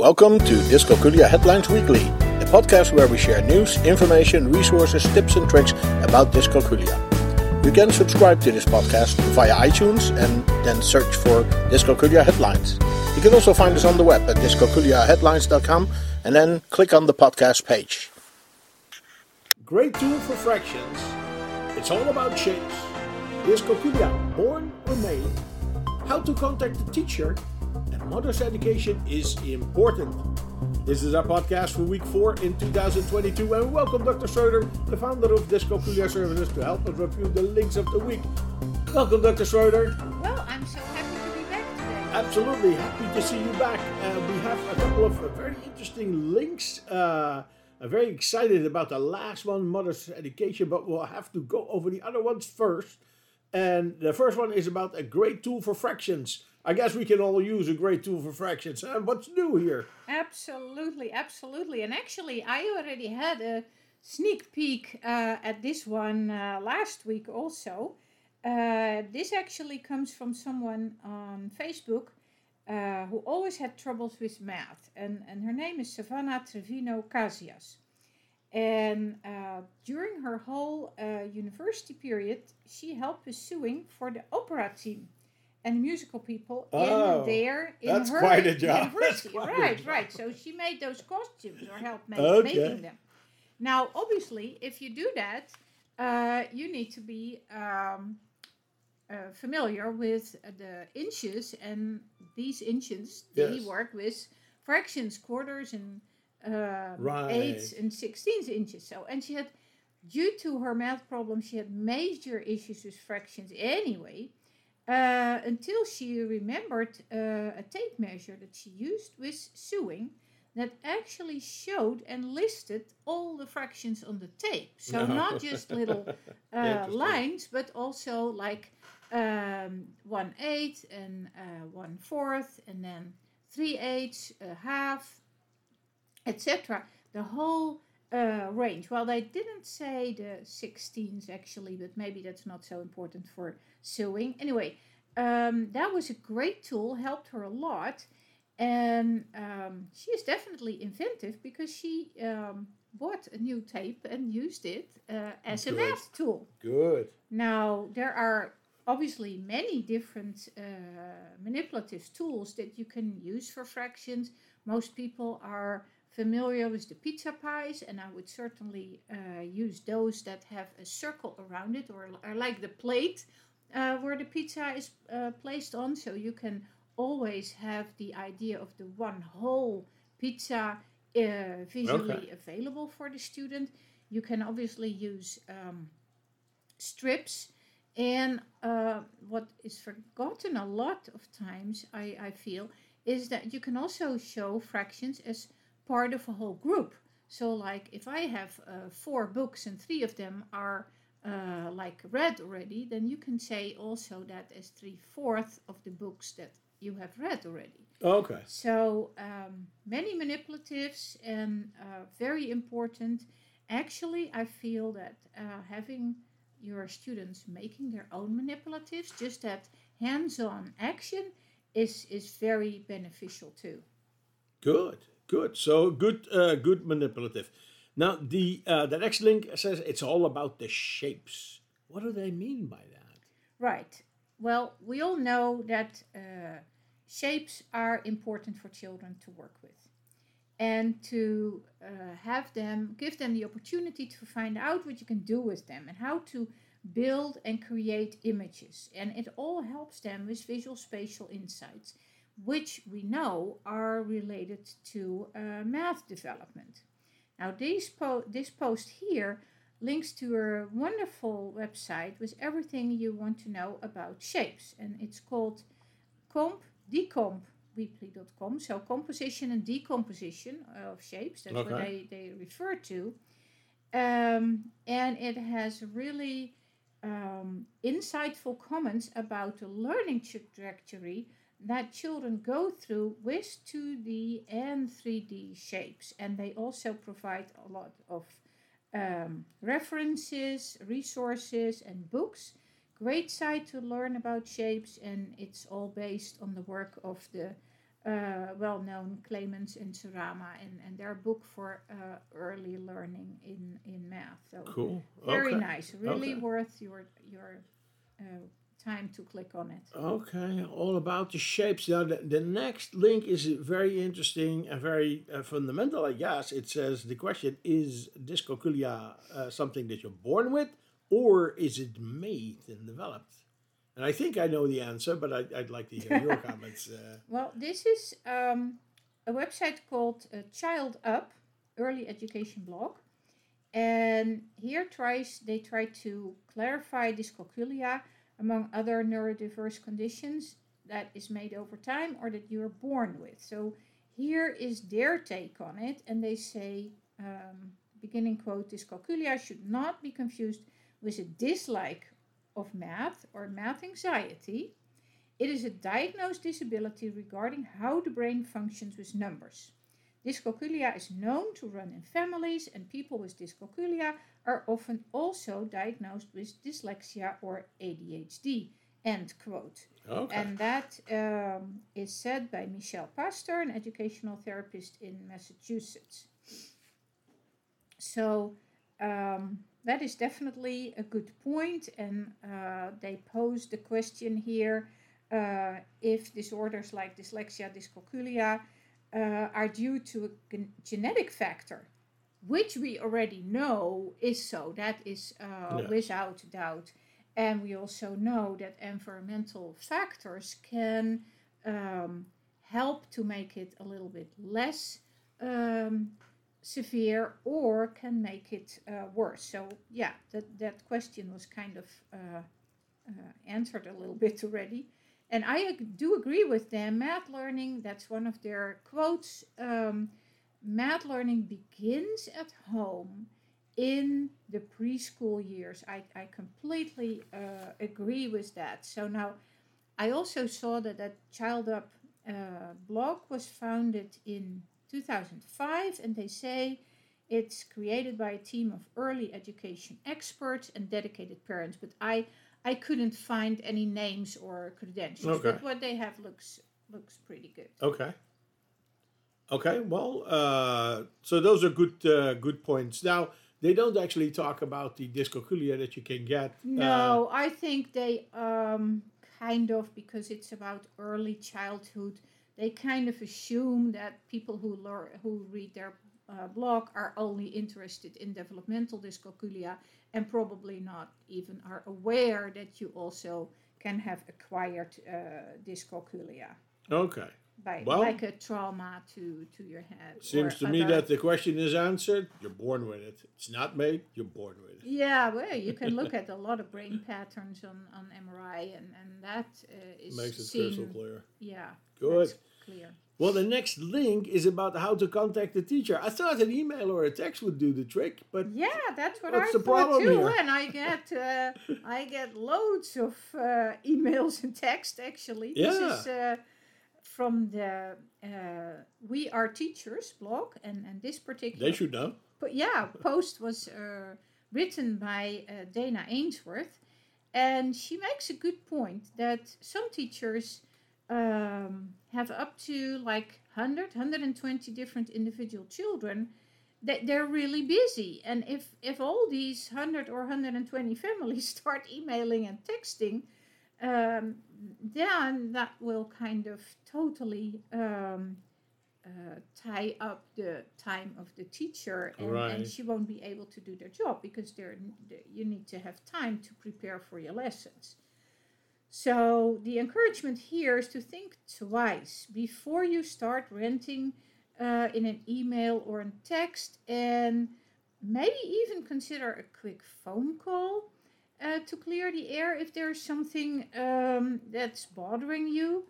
Welcome to Dyscalculia Headlines Weekly, a podcast where we share news, information, resources, tips, and tricks about dyscalculia. You can subscribe to this podcast via iTunes and then search for Dyscalculia Headlines. You can also find us on the web at dyscalculiaheadlines.com and then click on the podcast page. Great tool for fractions. It's all about shapes. Dyscalculia, born or made. How to contact the teacher mother's education is important. This is our podcast for week four in 2022, and welcome Dr. Schroeder, the founder of Dyscalculia Services, to help us review the links of the week. Welcome, Dr. Schroeder. Well, I'm so happy to be back today. Absolutely happy to see you back. Uh, we have a couple of very interesting links. Uh, I'm very excited about the last one, Mother's Education, but we'll have to go over the other ones first. And the first one is about a great tool for fractions. I guess we can all use a great tool for fractions. And what's new here? Absolutely, absolutely. And actually, I already had a sneak peek uh, at this one uh, last week also. Uh, this actually comes from someone on Facebook uh, who always had troubles with math. And, and her name is Savannah Trevino Casias. And uh, during her whole uh, university period, she helped with for the opera team and musical people oh, in there in that's her quite a job. university. right, job. right. So she made those costumes or helped make, okay. making them. Now, obviously, if you do that, uh, you need to be um, uh, familiar with the inches, and these inches they yes. work with fractions, quarters, and uh, right. eighths and sixteenths inches. So, and she had, due to her math problem, she had major issues with fractions anyway. Uh, until she remembered uh, a tape measure that she used with sewing that actually showed and listed all the fractions on the tape. So no. not just little uh, lines, but also like um, one eighth and uh, one fourth, and then three eighths, a half, etc. The whole uh, range. Well, they didn't say the 16s actually, but maybe that's not so important for sewing. Anyway, um, that was a great tool, helped her a lot. And um, she is definitely inventive because she um, bought a new tape and used it uh, as Good. a math tool. Good. Now, there are obviously many different uh, manipulative tools that you can use for fractions. Most people are familiar with the pizza pies, and I would certainly uh, use those that have a circle around it or, or like the plate uh, where the pizza is uh, placed on, so you can always have the idea of the one whole pizza uh, visually okay. available for the student. You can obviously use um, strips. And uh, what is forgotten a lot of times, I, I feel, is that you can also show fractions as part of a whole group. So, like if I have uh, four books and three of them are uh, like read already, then you can say also that as three fourths of the books that you have read already. Okay. So um, many manipulatives and uh, very important. Actually, I feel that uh, having your students making their own manipulatives, just that hands-on action, is is very beneficial too. Good, good. So good, uh, good manipulative. Now, the uh, the next link says it's all about the shapes. What do they mean by that? Right. Well, we all know that uh, shapes are important for children to work with, and to uh, have them give them the opportunity to find out what you can do with them and how to build and create images. And it all helps them with visual spatial insights, which we know are related to uh, math development. Now this, po this post here links to a wonderful website with everything you want to know about shapes. And it's called comp decompweekly.com. So composition and decomposition of shapes. That's okay. what they, they refer to. Um, and it has really um, insightful comments about the learning trajectory that children go through with 2D and 3D shapes. And they also provide a lot of um, references, resources, and books. Great site to learn about shapes, and it's all based on the work of the uh, well-known Clements and Sarama and, and their book for uh, early learning in, in math. So cool. Very okay. nice. Really Okay. worth your your uh, time to click on it. Okay, all about the shapes. Now, the, the next link is very interesting and very uh, fundamental, I guess. It says the question is dyscalculia uh, something that you're born with, or is it made and developed? And I think I know the answer, but I, I'd like to hear your comments. Uh, Well, this is um, a website called uh, Child Up Early Education Blog, and here tries they try to clarify dyscalculia among other neurodiverse conditions that is made over time or that you are born with. So here is their take on it, and they say, um, beginning quote, dyscalculia should not be confused with a dislike of math or math anxiety. It is a diagnosed disability regarding how the brain functions with numbers. Dyscalculia is known to run in families, and people with dyscalculia are often also diagnosed with dyslexia or ADHD. End quote. okay. And that um, is said by Michelle Pastor, an educational therapist in Massachusetts. So um, that is definitely a good point, and uh, they pose the question here uh, if disorders like dyslexia, dyscalculia uh, are due to a gen- genetic factor, which we already know is so. That is uh, Yeah. without doubt. And we also know that environmental factors can um, help to make it a little bit less um, severe or can make it uh, worse. So, yeah, that, that question was kind of uh, uh, answered a little bit already. And I do agree with them. Math learning, that's one of their quotes. Um, math learning begins at home in the preschool years. I, I completely uh, agree with that. So now, I also saw that that Child Up uh, blog was founded in 2005, and they say it's created by a team of early education experts and dedicated parents. But I I couldn't find any names or credentials. Okay. But what they have looks looks pretty good. Okay. Okay. Well, uh, so those are good uh, good points. Now they don't actually talk about the dyscalculia that you can get. uh, No, I think they um, kind of because it's about early childhood. They kind of assume that people who learn, who read their uh, blog are only interested in developmental dyscalculia and probably not even are aware that you also can have acquired uh, dyscalculia okay. By Well- like a trauma to to your head. Seems to me that the question is answered. You're born with it. It's not made. You're born with it. Yeah, well, you can look at a lot of brain patterns on, on MRI, and, and that uh, is Makes it seen, crystal clear. Yeah, Good. clear. Well, the next link is about how to contact the teacher. I thought an email or a text would do the trick, but Yeah, that's what I thought too. here? And I get uh, I get loads of uh, emails and text. Actually, this is uh, from the uh, We Are Teachers blog, and and this particular they should know. But yeah, post was uh, written by uh, Dana Ainsworth, and she makes a good point that some teachers um, have up to like 100, 120 different individual children. That they're really busy, and if if all these 100 or 120 families start emailing and texting, um, then that will kind of totally um, uh, tie up the time of the teacher and, and she won't be able to do their job because you need to have time to prepare for your lessons. So the encouragement here is to think twice before you start renting uh, in an email or a text and maybe even consider a quick phone call uh, to clear the air if there's something um, that's bothering you.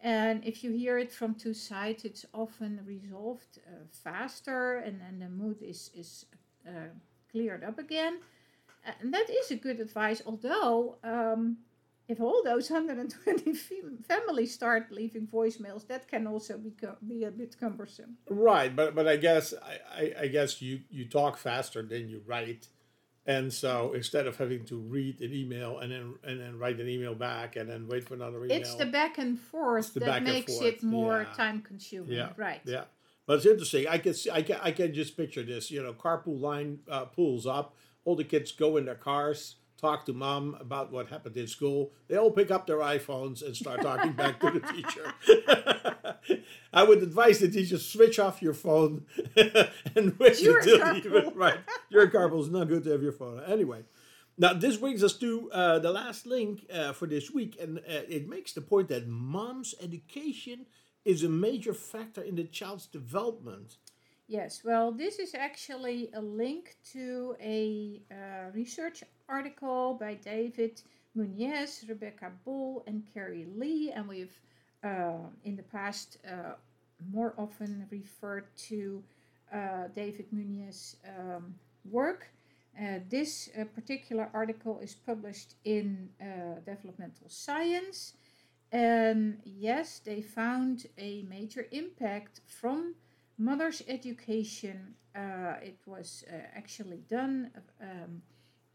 And if you hear it from two sides, it's often resolved uh, faster and then the mood is, is uh, cleared up again. And that is a good advice, although um, if all those 120 families start leaving voicemails, that can also be, be a bit cumbersome. Right, but but I guess I, I, I guess you, you talk faster than you write, And so instead of having to read an email and then and then write an email back and then wait for another email, it's the back and forth that makes forth. it more yeah. time consuming. Yeah. Right. Yeah. But it's interesting. I can see. I can. I can just picture this. You know, carpool line uh, pulls up. All the kids go in their cars talk to mom about what happened in school. They all pick up their iPhones and start talking back to the teacher. I would advise the teacher switch off your phone and wait You're until you right. Your carpool is not good to have your phone anyway. Now this brings us to uh, the last link uh, for this week, and uh, it makes the point that mom's education is a major factor in the child's development. Yes, well, this is actually a link to a uh, research article by David Muñez, Rebecca Bull, and Kerry Lee, and we've uh, in the past uh, more often referred to uh, David Muñez's um, work. Uh, this uh, particular article is published in Developmental Science, and yes, they found a major impact from mother's education. Uh, it was uh, actually done um,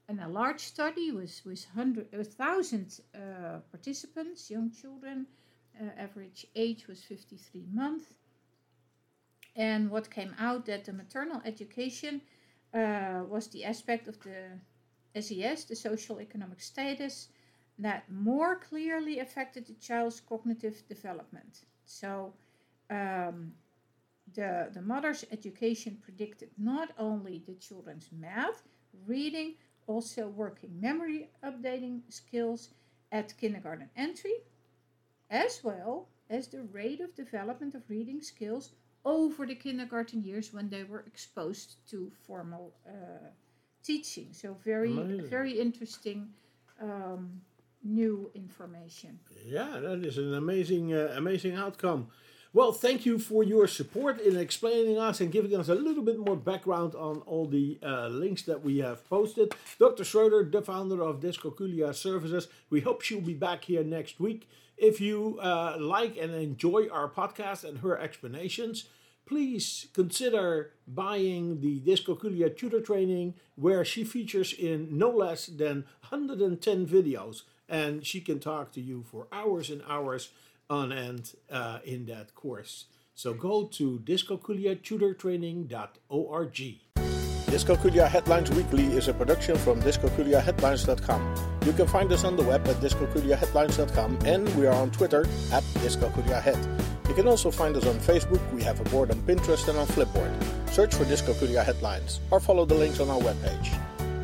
in a large study with with hundred, with thousand uh, participants, young children. Uh, average age was 53 months. And what came out that the maternal education uh, was the aspect of the SES, the social economic status, that more clearly affected the child's cognitive development. So um, the, the mother's education predicted not only the children's math, reading, also working memory updating skills at kindergarten entry, as well as the rate of development of reading skills over the kindergarten years when they were exposed to formal uh, teaching. So very, Amazing. very interesting um, new information. Yeah, that is an amazing, uh, amazing outcome. Well, thank you for your support in explaining us and giving us a little bit more background on all the uh, links that we have posted. Dr. Schroeder, the founder of Dyscalculia Services, we hope she'll be back here next week. If you uh, like and enjoy our podcast and her explanations, please consider buying the Dyscalculia tutor training where she features in no less than 110 videos and she can talk to you for hours and hours on end uh, in that course. So go to dyscalculiatutortraining.org. Dyscalculia Headlines Weekly is a production from dyscalculiaheadlines.com. You can find us on the web at dyscalculiaheadlines.com and we are on Twitter at dyscalculiahead. You can also find us on Facebook, we have a board on Pinterest and on Flipboard. Search for Dyscalculia Headlines or follow the links on our webpage.